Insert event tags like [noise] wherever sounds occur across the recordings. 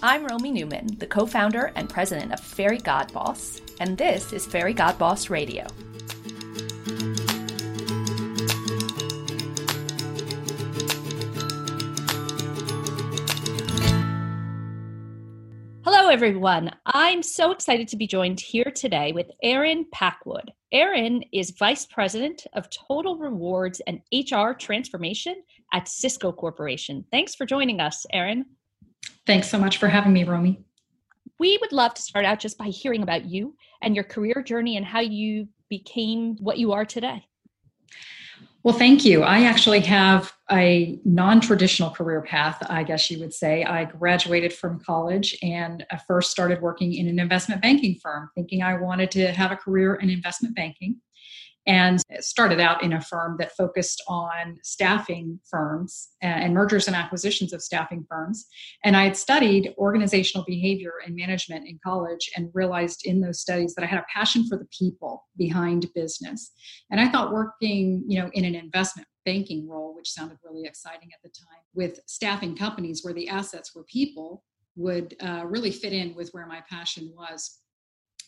I'm Romy Newman, the co founder and president of Fairygodboss, and this is Fairygodboss Radio. Hello, everyone. I'm so excited to be joined here today with Erin Packwood. Erin is Vice President of Total Rewards and HR Transformation at Sysco Corporation. Thanks for joining us, Erin. Thanks so much for having me, Romy. We would love to start out just by hearing about you and your career journey and how you became what you are today. Well, thank you. I actually have a non traditional career path, I guess you would say. I graduated from college and I first started working in an investment banking firm, thinking I wanted to have a career in investment banking and started out in a firm that focused on staffing firms and mergers and acquisitions of staffing firms. And I had studied organizational behavior and management in college and realized in those studies that I had a passion for the people behind business. And I thought working, you know, in an investment banking role, which sounded really exciting at the time, with staffing companies where the assets were people would uh, really fit in with where my passion was.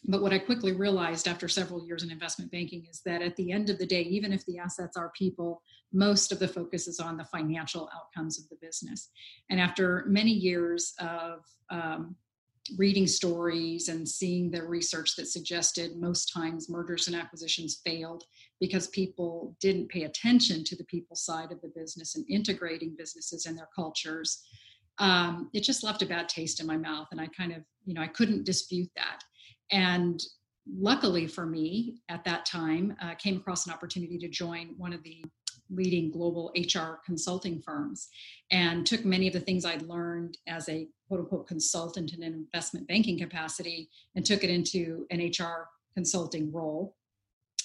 But what I quickly realized after several years in investment banking is that at the end of the day, even if the assets are people, most of the focus is on the financial outcomes of the business. And after many years of um, reading stories and seeing the research that suggested most times mergers and acquisitions failed because people didn't pay attention to the people side of the business and integrating businesses and their cultures um, it just left a bad taste in my mouth and i kind of you know i couldn't dispute that and luckily for me at that time uh, came across an opportunity to join one of the leading global hr consulting firms and took many of the things i'd learned as a quote unquote consultant in an investment banking capacity and took it into an hr consulting role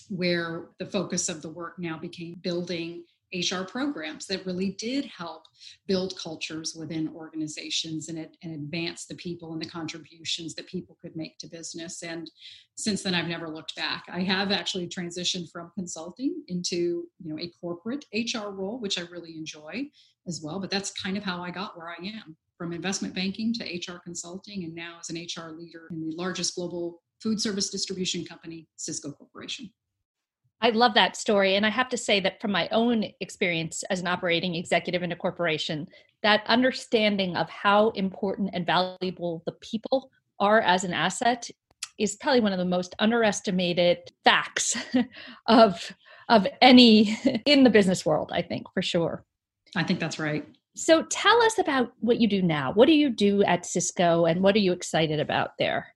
where the focus of the work now became building HR programs that really did help build cultures within organizations and, and advance the people and the contributions that people could make to business. And since then, I've never looked back. I have actually transitioned from consulting into you know a corporate HR role, which I really enjoy as well. But that's kind of how I got where I am from investment banking to HR consulting, and now as an HR leader in the largest global food service distribution company, Sysco Corporation. I love that story. And I have to say that from my own experience as an operating executive in a corporation, that understanding of how important and valuable the people are as an asset is probably one of the most underestimated facts [laughs] of of any [laughs] in the business world, I think, for sure. I think that's right. So tell us about what you do now. What do you do at Sysco and what are you excited about there?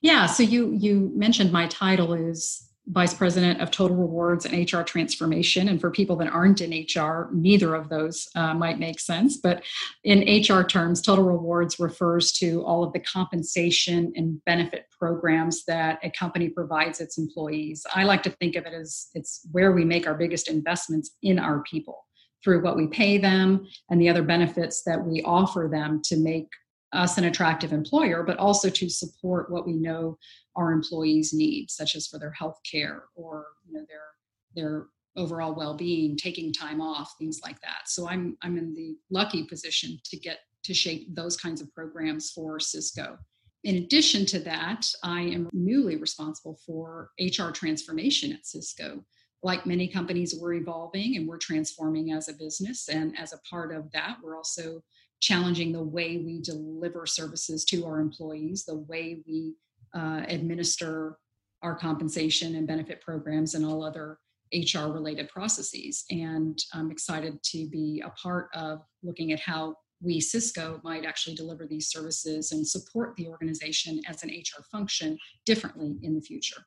Yeah, so you you mentioned my title is vice president of total rewards and hr transformation. And for people that aren't in hr neither of those uh, might make sense. But in hr terms total rewards refers to all of the compensation and benefit programs that a company provides its employees. I like to think of it as it's where we make our biggest investments in our people through what we pay them and the other benefits that we offer them to make us an attractive employer, but also to support what we know our employees need, such as for their health care or you know, their their overall well-being, taking time off, things like that. So I'm I'm in the lucky position to get to shape those kinds of programs for Sysco. In addition to that, I am newly responsible for HR transformation at Sysco. Like many companies, we're evolving and we're transforming as a business. And as a part of that, we're also challenging the way we deliver services to our employees, the way we uh, administer our compensation and benefit programs and all other HR related processes. And I'm excited to be a part of looking at how we, Sysco, might actually deliver these services and support the organization as an HR function differently in the future.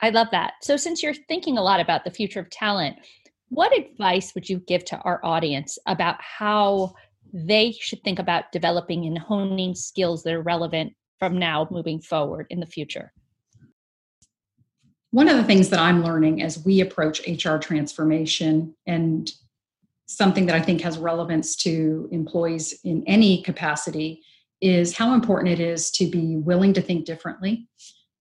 I love that. So, since you're thinking a lot about the future of talent, what advice would you give to our audience about how they should think about developing and honing skills that are relevant from now moving forward in the future? One of the things that I'm learning as we approach HR transformation and something that I think has relevance to employees in any capacity is how important it is to be willing to think differently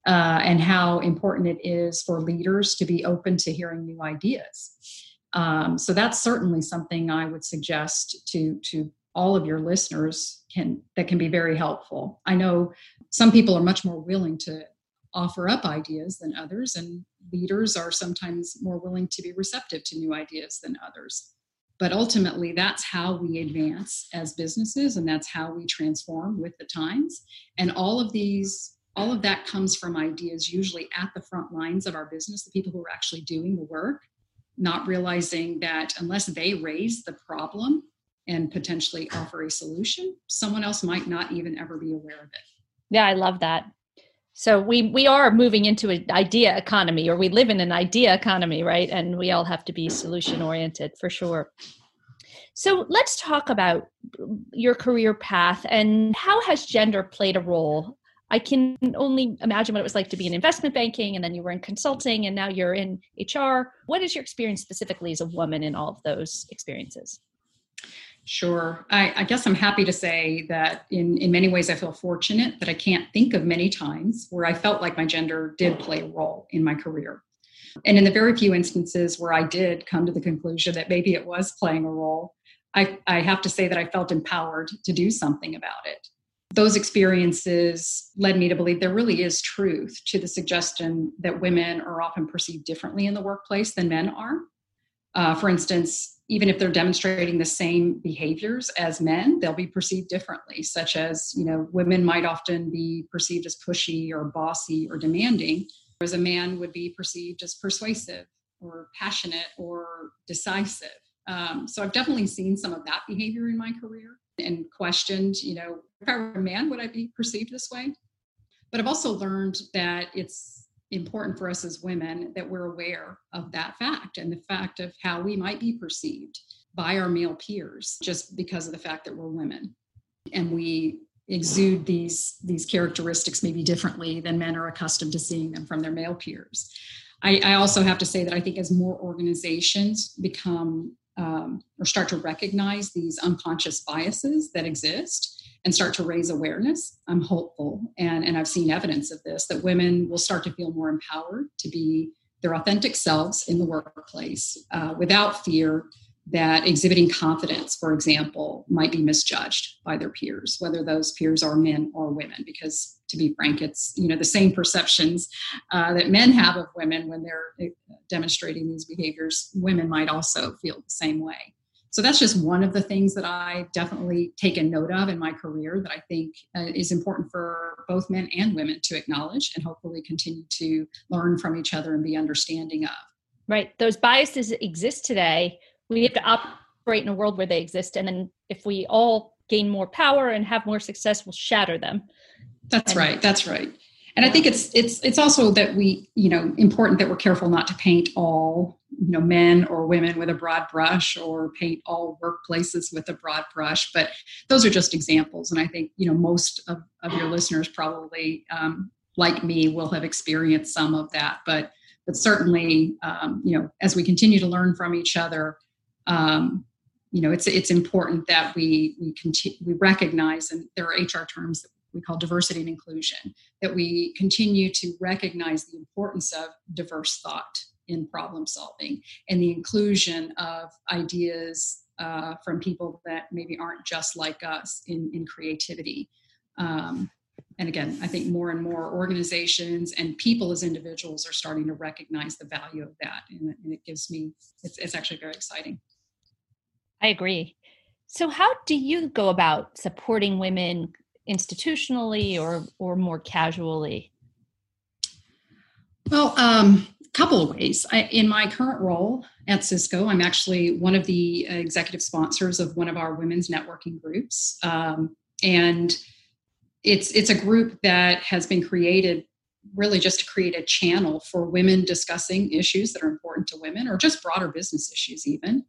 uh, and how important it is for leaders to be open to hearing new ideas. Um, so that's certainly something I would suggest to to all of your listeners can that can be very helpful. I know some people are much more willing to offer up ideas than others, and leaders are sometimes more willing to be receptive to new ideas than others. But ultimately, that's how we advance as businesses, and that's how we transform with the times. And all of these, all of that comes from ideas usually at the front lines of our business, the people who are actually doing the work, not realizing that unless they raise the problem and potentially offer a solution, someone else might not even ever be aware of it. Yeah, I love that. So we we are moving into an idea economy, or we live in an idea economy, right? And we all have to be solution oriented for sure. So let's talk about your career path and how has gender played a role. I can only imagine what it was like to be in investment banking, and then you were in consulting, and now you're in HR. What is your experience specifically as a woman in all of those experiences? Sure. I, I, guess I'm happy to say that in, in many ways I feel fortunate that I can't think of many times where I felt like my gender did play a role in my career. And in the very few instances where I did come to the conclusion that maybe it was playing a role, I, I have to say that I felt empowered to do something about it. Those experiences led me to believe there really is truth to the suggestion that women are often perceived differently in the workplace than men are. Uh, for instance, even if they're demonstrating the same behaviors as men, they'll be perceived differently, such as, you know, women might often be perceived as pushy or bossy or demanding, whereas a man would be perceived as persuasive or passionate or decisive. Um, so I've definitely seen some of that behavior in my career and questioned, you know, if I were a man, would I be perceived this way? But I've also learned that it's important for us as women that we're aware of that fact and the fact of how we might be perceived by our male peers just because of the fact that we're women. And we exude these these characteristics maybe differently than men are accustomed to seeing them from their male peers. I, I also have to say that i think as more organizations become um, or start to recognize these unconscious biases that exist and start to raise awareness, I'm hopeful, and, and I've seen evidence of this, that women will start to feel more empowered to be their authentic selves in the workplace uh, without fear that exhibiting confidence, for example, might be misjudged by their peers, whether those peers are men or women, because to be frank, it's you know the same perceptions uh, that men have of women when they're uh, demonstrating these behaviors. Women might also feel the same way. So that's just one of the things that I definitely take a note of in my career that I think uh, is important for both men and women to acknowledge and hopefully continue to learn from each other and be understanding of. Right. Those biases exist today. We have to operate in a world where they exist. And then if we all gain more power and have more success, we'll shatter them. That's and, right. That's right. And I think it's it's it's also that we, you know, important that we're careful not to paint all you know men or women with a broad brush or paint all workplaces with a broad brush. But those are just examples. And i think you know most of, of your listeners probably um, like me will have experienced some of that. But but certainly um, you know as we continue to learn from each other um, you know it's it's important that we we continue we recognize and there are hr terms that we call diversity and inclusion that we continue to recognize the importance of diverse thought in problem solving and the inclusion of ideas uh, from people that maybe aren't just like us in, in creativity. Um, and again, I think more and more organizations and people as individuals are starting to recognize the value of that. And, and it gives me, it's, it's actually very exciting. I agree. So, how do you go about supporting women institutionally or, or more casually? Well, um, couple of ways. I, in my current role at Sysco, I'm actually one of the executive sponsors of one of our women's networking groups, um, and it's it's a group that has been created really just to create a channel for women discussing issues that are important to women or just broader business issues even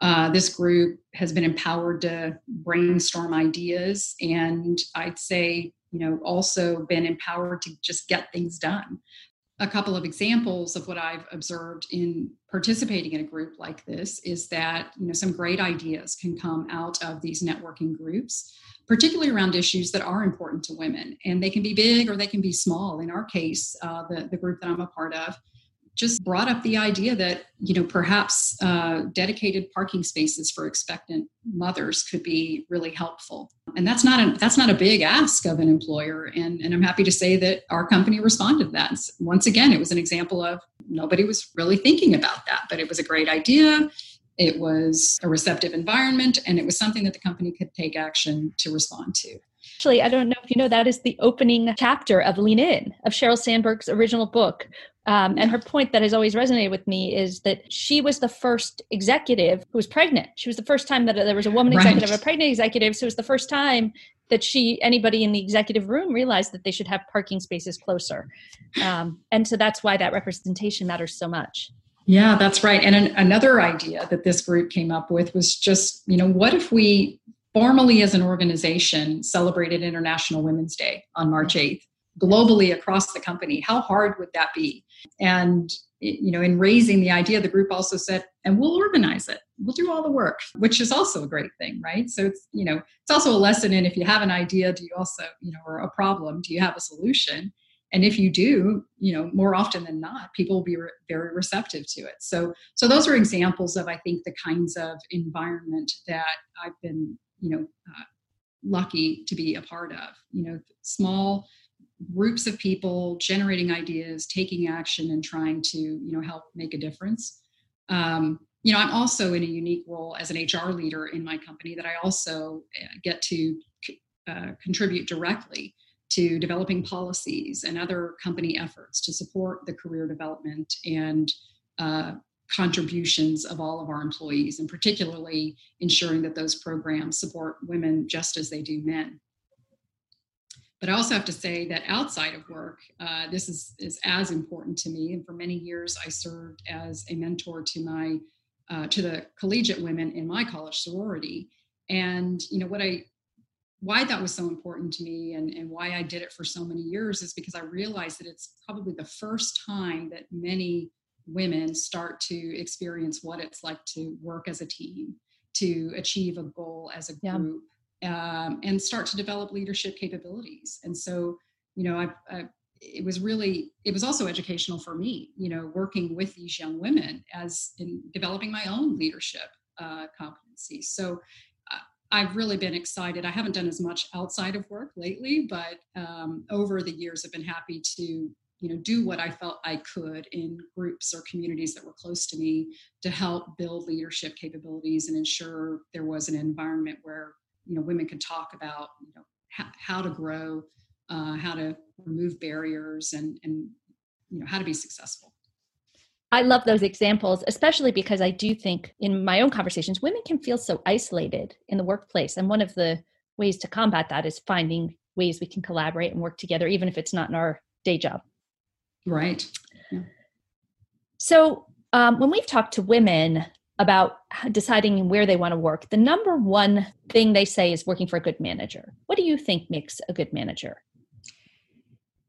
uh, this group has been empowered to brainstorm ideas and i'd say you know also been empowered to just get things done a couple of examples of what I've observed in participating in a group like this is that you know some great ideas can come out of these networking groups, particularly around issues that are important to women, and they can be big or they can be small. In our case, uh, the the group that I'm a part of, just brought up the idea that you know perhaps uh, dedicated parking spaces for expectant mothers could be really helpful. And that's not a that's not a big ask of an employer and, and i'm happy to say that our company responded to that. Once again it was an example of nobody was really thinking about that but it was a great idea. It was a receptive environment and it was something that the company could take action to respond to. Actually, I don't know if you know that is the opening chapter of Lean In, of Sheryl Sandberg's original book, um, and her point that has always resonated with me is that she was the first executive who was pregnant. She was the first time that there was a woman executive, right. a pregnant executive. So it was the first time that she, anybody in the executive room, realized that they should have parking spaces closer. Um, and so that's why that representation matters so much. Yeah, that's right. And an, another idea that this group came up with was just, you know, what if we formally as an organization celebrated International Women's Day on March 8th? Globally across the company how hard would that be? And you know in raising the idea the group also said and we'll organize it. We'll do all the work which is also a great thing right? So it's you know it's also a lesson in if you have an idea do you also you know or a problem do you have a solution? And if you do you know more often than not people will be re- very receptive to it. So so those are examples of i think the kinds of environment that i've been you know uh, lucky to be a part of. You know small groups of people generating ideas taking action and trying to you know help make a difference. Um, you know i'm also in a unique role as an hr leader in my company that i also uh, get to uh, contribute directly to developing policies and other company efforts to support the career development and uh, contributions of all of our employees and particularly ensuring that those programs support women just as they do men but I also have to say that outside of work, uh, this is, is as important to me. And for many years, I served as a mentor to my uh, to the collegiate women in my college sorority. And you know what I why that was so important to me and, and why I did it for so many years is because I realized that it's probably the first time that many women start to experience what it's like to work as a team, to achieve a goal as a group. Um, and start to develop leadership capabilities. And so, you know, I, I, it was really, it was also educational for me, you know, working with these young women as in developing my own leadership uh, competencies. So uh, I've really been excited. I haven't done as much outside of work lately, but um, over the years, I've been happy to you know do what i felt i could in groups or communities that were close to me to help build leadership capabilities and ensure there was an environment where you know women can talk about you know how, how to grow uh, how to remove barriers and and you know how to be successful I love those examples, especially because I do think in my own conversations, women can feel so isolated in the workplace. And one of the ways to combat that is finding ways we can collaborate and work together, even if it's not in our day job. Right. Yeah. So, um, when we've talked to women about deciding where they want to work, the number one thing they say is working for a good manager. What do you think makes a good manager?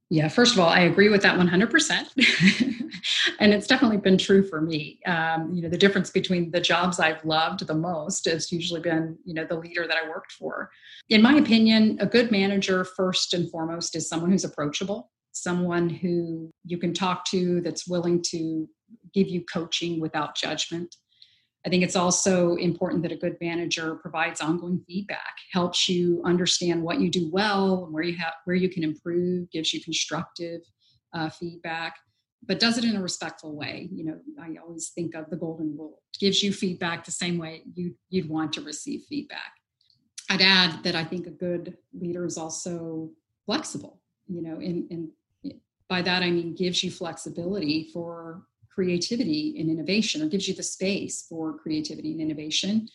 Yeah, first of all, I agree with that 100%. [laughs] and it's definitely been true for me. Um, you know, the difference between the jobs I've loved the most has usually been, you know, the leader that I worked for. In my opinion, a good manager, first and foremost, is someone who's approachable, someone who you can talk to that's willing to give you coaching without judgment, I think it's also important that a good manager provides ongoing feedback, helps you understand what you do well and where you have where you can improve, gives you constructive uh, feedback, but does it in a respectful way. You know, I always think of the golden rule: gives you feedback the same way you you'd want to receive feedback. I'd add that I think a good leader is also flexible. You know, and, and by that I mean gives you flexibility for creativity and innovation. Or gives you the space for creativity and innovation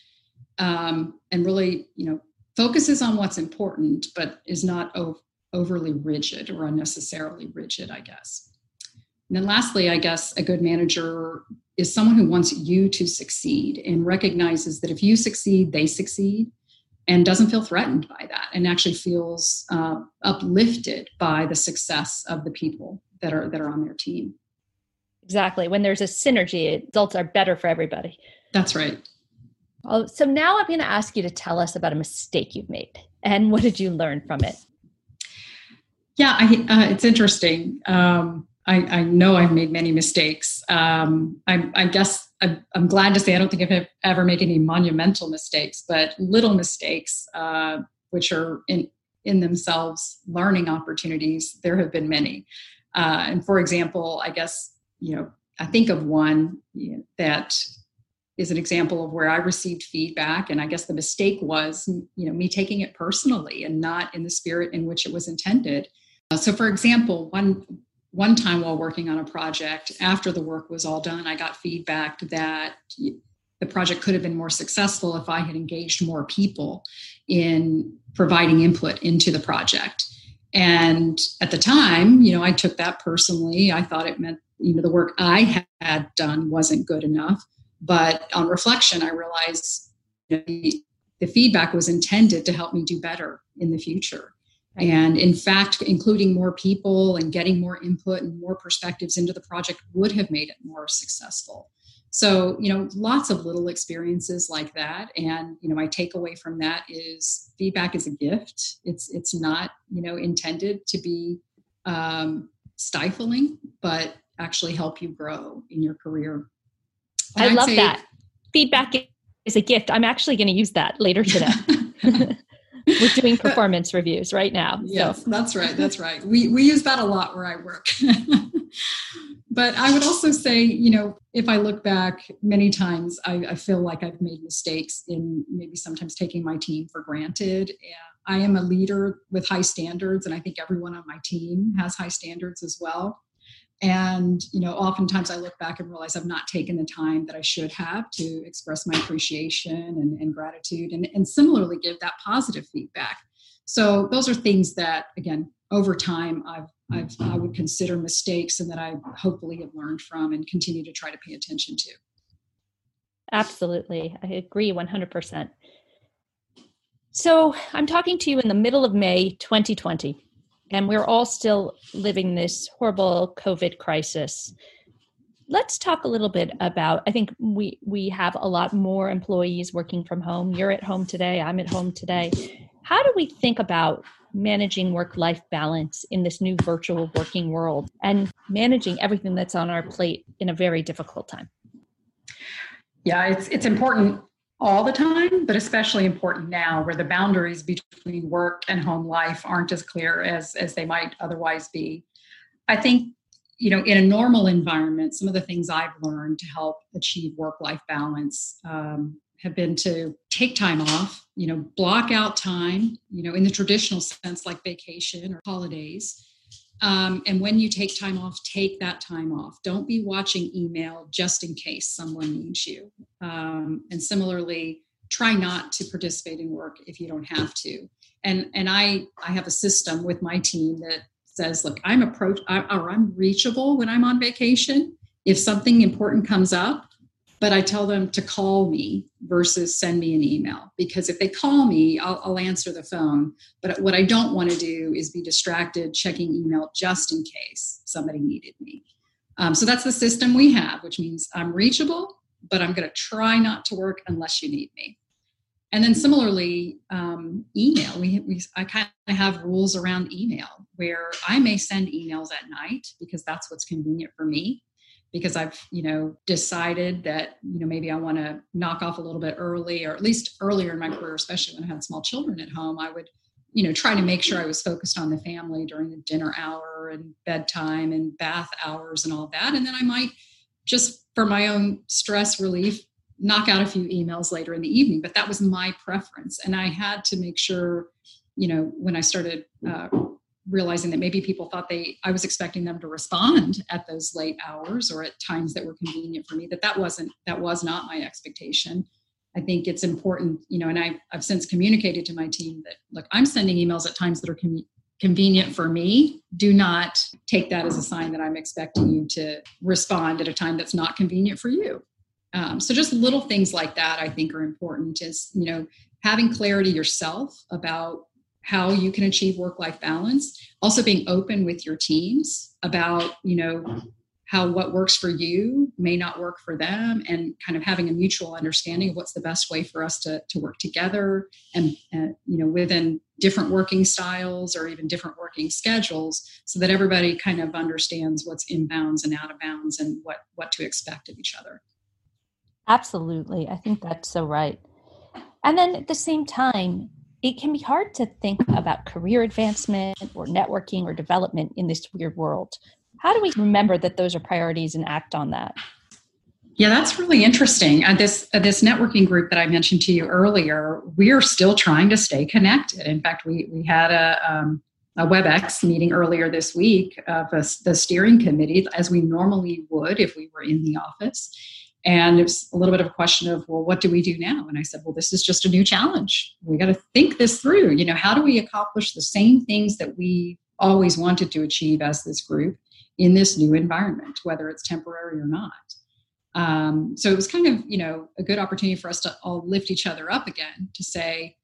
um, and really you know focuses on what's important but is not o- overly rigid or unnecessarily rigid i guess. And then lastly i guess a good manager is someone who wants you to succeed and recognizes that if you succeed they succeed and doesn't feel threatened by that and actually feels uh, uplifted by the success of the people that are that are on their team Exactly. When there's a synergy, results are better for everybody. That's right. Oh, so now I'm going to ask you to tell us about a mistake you've made and what did you learn from it? Yeah, I, uh, it's interesting. Um, I, I, know I've made many mistakes. Um, I, I, guess I'm, I'm, glad to say I don't think I've ever made any monumental mistakes, but little mistakes, uh, which are in, in themselves learning opportunities, there have been many. Uh, and for example, I guess, you know, I think of one that is an example of where I received feedback, and I guess the mistake was, you know, me taking it personally and not in the spirit in which it was intended. Uh, so, for example, one one time while working on a project, after the work was all done, I got feedback that the project could have been more successful if I had engaged more people in providing input into the project. And at the time, you know, I took that personally. I thought it meant, you know, the work I had done wasn't good enough. But on reflection, I realized you know, the, the feedback was intended to help me do better in the future. And in fact, including more people and getting more input and more perspectives into the project would have made it more successful. So, you know, lots of little experiences like that. And, you know, my takeaway from that is feedback is a gift. It's it's not, you know, intended to be um, stifling, but actually help you grow in your career. And I I'd love say, that. Feedback is a gift. I'm actually going to use that later today. [laughs] [laughs] we're doing performance reviews right now. Yes, so. that's right. That's right. We we use that a lot where I work. [laughs] but I would also say, you know, if I look back many times, I, I, feel like I've made mistakes in maybe sometimes taking my team for granted. I am a leader with high standards, and I think everyone on my team has high standards as well and you know oftentimes i look back and realize i've not taken the time that i should have to express my appreciation and, and gratitude and, and similarly give that positive feedback so those are things that again over time i've I've, I would consider mistakes and that I hopefully have learned from and continue to try to pay attention to. Absolutely. I agree 100%. So I'm talking to you in the middle of May 2020 and we're all still living this horrible COVID crisis. Let's talk a little bit about. I think we we have a lot more employees working from home. You're at home today. I'm at home today. How do we think about managing work life balance in this new virtual working world and managing everything that's on our plate in a very difficult time? Yeah, it's it's important all the time, but especially important now where the boundaries between work and home life aren't as clear as, as they might otherwise be. I think, you know, in a normal environment, some of the things I've learned to help achieve work life balance um, have been to take time off, you know, block out time, you know, in the traditional sense, like vacation or holidays um, and when you take time off, take that time off. Don't be watching email just in case someone needs you. Um, and similarly, try not to participate in work if you don't have to. And and I I have a system with my team that says, look, I'm approach or I'm reachable when I'm on vacation. If something important comes up, but I tell them to call me versus send me an email because if they call me, I'll, I'll answer the phone. But what I don't want to do is be distracted checking email just in case somebody needed me. Um, so that's the system we have, which means I'm reachable, but I'm going to try not to work unless you need me. And then similarly, um, email. We, we I kind of have rules around email where I may send emails at night because that's what's convenient for me because I've, you know, decided that, you know, maybe I want to knock off a little bit early or at least earlier in my career, especially when I had small children at home, I would, you know, try to make sure I was focused on the family during the dinner hour and bedtime and bath hours and all that. And then I might just for my own stress relief, knock out a few emails later in the evening. But that was my preference. And I had to make sure, you know, when I started uh, realizing that maybe people thought they i was expecting them to respond at those late hours or at times that were convenient for me that that wasn't that was not my expectation. I think it's important you know and I, i've since communicated to my team that look i'm sending emails at times that are com- convenient for me. Do not take that as a sign that i'm expecting you to respond at a time that's not convenient for you. Um, so just little things like that i think are important is you know having clarity yourself about how you can achieve work life balance. Also being open with your teams about you know how what works for you may not work for them and kind of having a mutual understanding of what's the best way for us to, to work together and, and you know within different working styles or even different working schedules so that everybody kind of understands what's in bounds and out of bounds and what what to expect of each other. Absolutely. I think that's so right. And then at the same time it can be hard to think about career advancement or networking or development in this weird world how do we remember that those are priorities and act on that? Yeah, that's really interesting. Uh, this uh, this networking group that I mentioned to you earlier, we are still trying to stay connected. In fact, we we had a um, a WebEx meeting earlier this week of a, the steering committee, as we normally would if we were in the office. And it was a little bit of a question of, well, what do we do now? And I said, well, this is just a new challenge. We got to think this through. You know, how do we accomplish the same things that we always wanted to achieve as this group? in this new environment, whether it's temporary or not. Um, so it was kind of, you know, a good opportunity for us to all lift each other up again to say,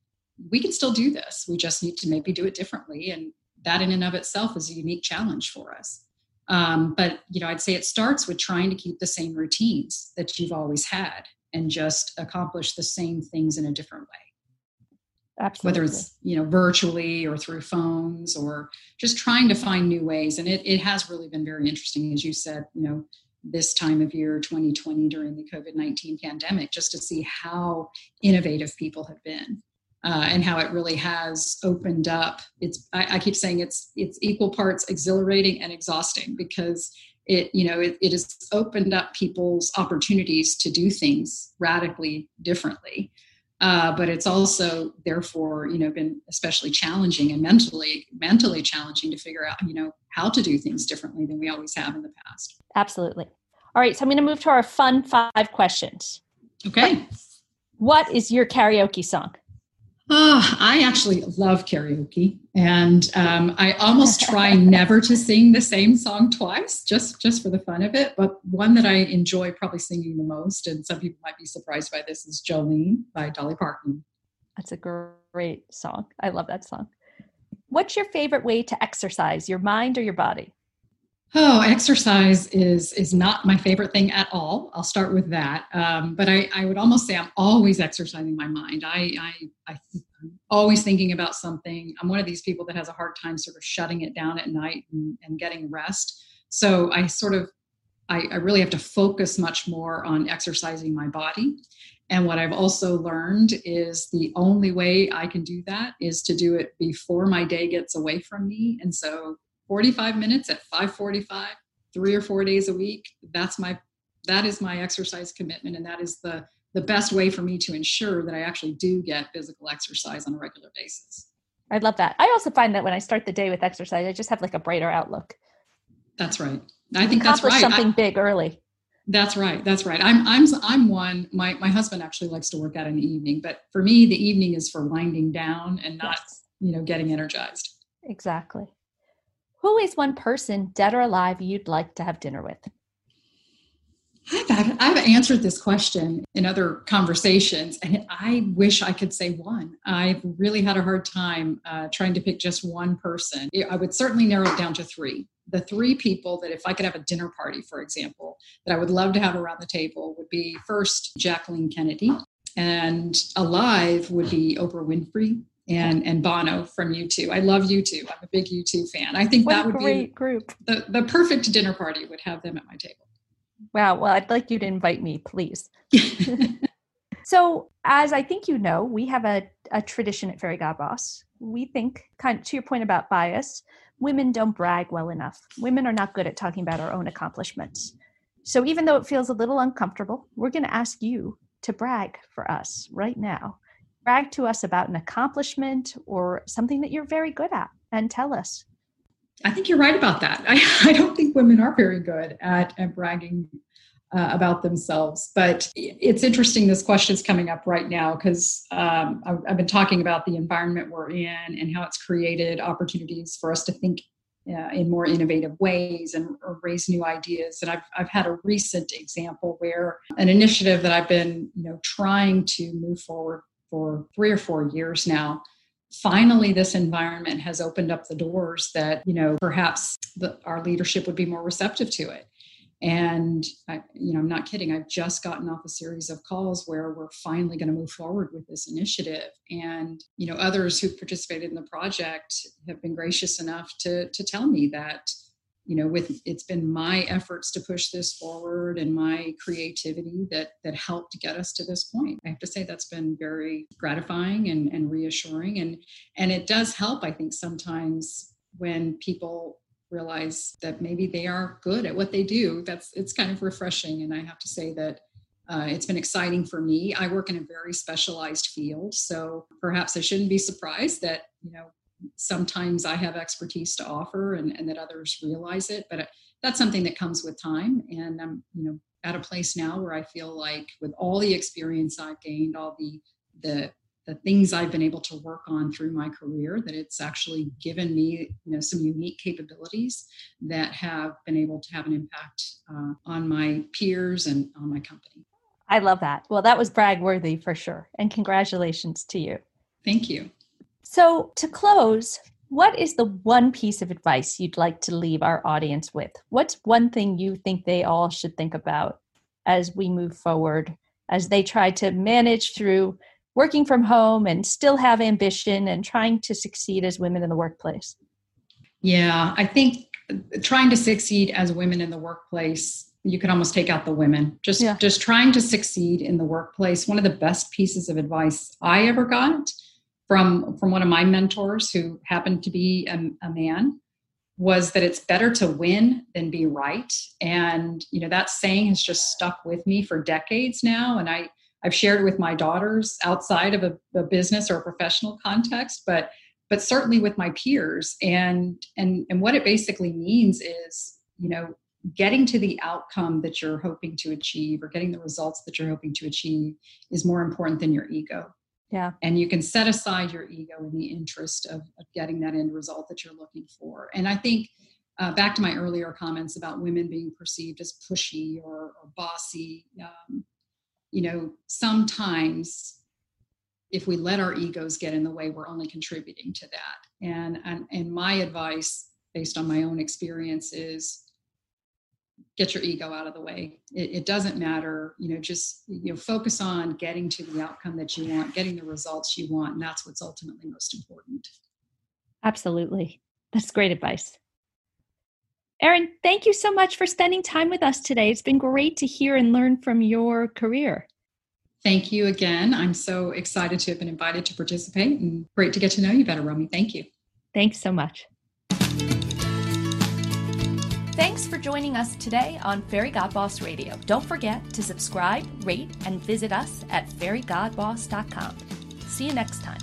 we can still do this. We just need to maybe do it differently. And that in and of itself is a unique challenge for us. Um, but, you know, I'd say it starts with trying to keep the same routines that you've always had and just accomplish the same things in a different way. Absolutely. whether it's you know virtually or through phones or just trying to find new ways and it, it has really been very interesting as you said you know this time of year 2020 during the covid-19 pandemic just to see how innovative people have been uh, and how it really has opened up. It's I, I, keep saying it's it's equal parts exhilarating and exhausting because it you know it, it has opened up people's opportunities to do things radically differently. Uh, but it's also therefore you know been especially challenging and mentally mentally challenging to figure out you know how to do things differently than we always have in the past. Absolutely. All right so i'm going to move to our fun five questions. Okay. What is your karaoke song Oh, I actually love karaoke, and um, I almost try never to sing the same song twice, just just for the fun of it. But one that I enjoy probably singing the most, and some people might be surprised by this, is "Jolene" by Dolly Parton. That's a great song. I love that song. What's your favorite way to exercise your mind or your body? Oh, exercise is is not my favorite thing at all. I'll start with that. Um, but I, I would almost say I'm always exercising my mind. I, I, I am always thinking about something. I'm one of these people that has a hard time sort of shutting it down at night and, and getting rest. So I sort of I, I really have to focus much more on exercising my body. And what I've also learned is the only way I can do that is to do it before my day gets away from me. And so 45 minutes at 545 three or four days a week. That's my that is my exercise commitment and that is the the best way for me to ensure that i actually do get physical exercise on a regular basis. I love that. I also find that when i start the day with exercise i just have like a brighter outlook. That's right. I think that's right. Something I, big early. That's right. That's right. I'm i'm i'm one my my husband actually likes to work out in the evening but for me the evening is for winding down and not yes. you know getting energized. Exactly who is one person, dead or alive, you'd like to have dinner with? I've, I've answered this question in other conversations, and I wish I could say one. I've really had a hard time uh, trying to pick just one person. I would certainly narrow it down to three. The three people that, if I could have a dinner party, for example, that I would love to have around the table would be first Jacqueline Kennedy, and alive would be Oprah Winfrey, and and Bono from U2. I love U2. I'm a big U2 fan. I think what that would be group. The, the perfect dinner party would have them at my table. Wow. Well, I'd like you to invite me, please. [laughs] so, as I think you know, we have a, a tradition at Fairygodboss. We think, kind of to your point about bias, women don't brag well enough. Women are not good at talking about our own accomplishments. So, even though it feels a little uncomfortable, we're going to ask you to brag for us right now brag to us about an accomplishment or something that you're very good at and tell us. I think you're right about that. I, [laughs] I don't think women are very good at, at bragging uh, about themselves. But it's interesting this question is coming up right now because um, I've, I've, been talking about the environment we're in and how it's created opportunities for us to think uh, in more innovative ways and raise new ideas. And I've, I've had a recent example where an initiative that I've been you know trying to move forward for three or four years now finally this environment has opened up the doors that you know perhaps the, our leadership would be more receptive to it And I, you know, I'm not kidding. I've just gotten off a series of calls where we're finally going to move forward with this initiative. And you know, others who participated in the project have been gracious enough to to tell me that you know with it's been my efforts to push this forward and my creativity that that helped get us to this point. I have to say that's been very gratifying and, and reassuring. And and it does help i think sometimes when people realize that maybe they are good at what they do. That's it's kind of refreshing. And i have to say that uh, it's been exciting for me. I work in a very specialized field. So perhaps i shouldn't be surprised that you know sometimes I have expertise to offer and, and that others realize it. But uh, that's something that comes with time. And I'm, you know, at a place now where I feel like with all the experience I've gained, all the the the things I've been able to work on through my career, that it's actually given me, you know, some unique capabilities that have been able to have an impact uh, on my peers and on my company. I love that. Well, that was brag worthy for sure. And congratulations to you. Thank you. So, to close, what is the one piece of advice you'd like to leave our audience with? What's one thing you think they all should think about as we move forward, as they try to manage through working from home and still have ambition and trying to succeed as women in the workplace? Yeah, I think trying to succeed as women in the workplace you could almost take out the women just yeah. just trying to succeed in the workplace one of the best pieces of advice i ever got from from one of my mentors who happened to be a, a man was that it's better to win than be right. And you know that saying has just stuck with me for decades now. And i i've shared it with my daughters outside of a, a business or a professional context but but certainly with my peers. And and and what it basically means is you know getting to the outcome that you're hoping to achieve or getting the results that you're hoping to achieve is more important than your ego yeah. And you can set aside your ego in the interest of, of getting that end result that you're looking for. And I think uh, back to my earlier comments about women being perceived as pushy or, or bossy, um, you know, sometimes if we let our egos get in the way, we're only contributing to that. And, and, and my advice, based on my own experience, is get your ego out of the way. It, it, doesn't matter, you know, just, you know, focus on getting to the outcome that you want, getting the results you want. And that's what's ultimately most important. Absolutely. That's great advice. Erin, thank you so much for spending time with us today. It's been great to hear and learn from your career. Thank you again. I'm so excited to have been invited to participate and great to get to know you better, Romy. Thank you. Thanks so much. Thanks for joining us today on Fairygodboss Radio. Don't forget to subscribe, rate, and visit us at fairygodboss.com. See you next time.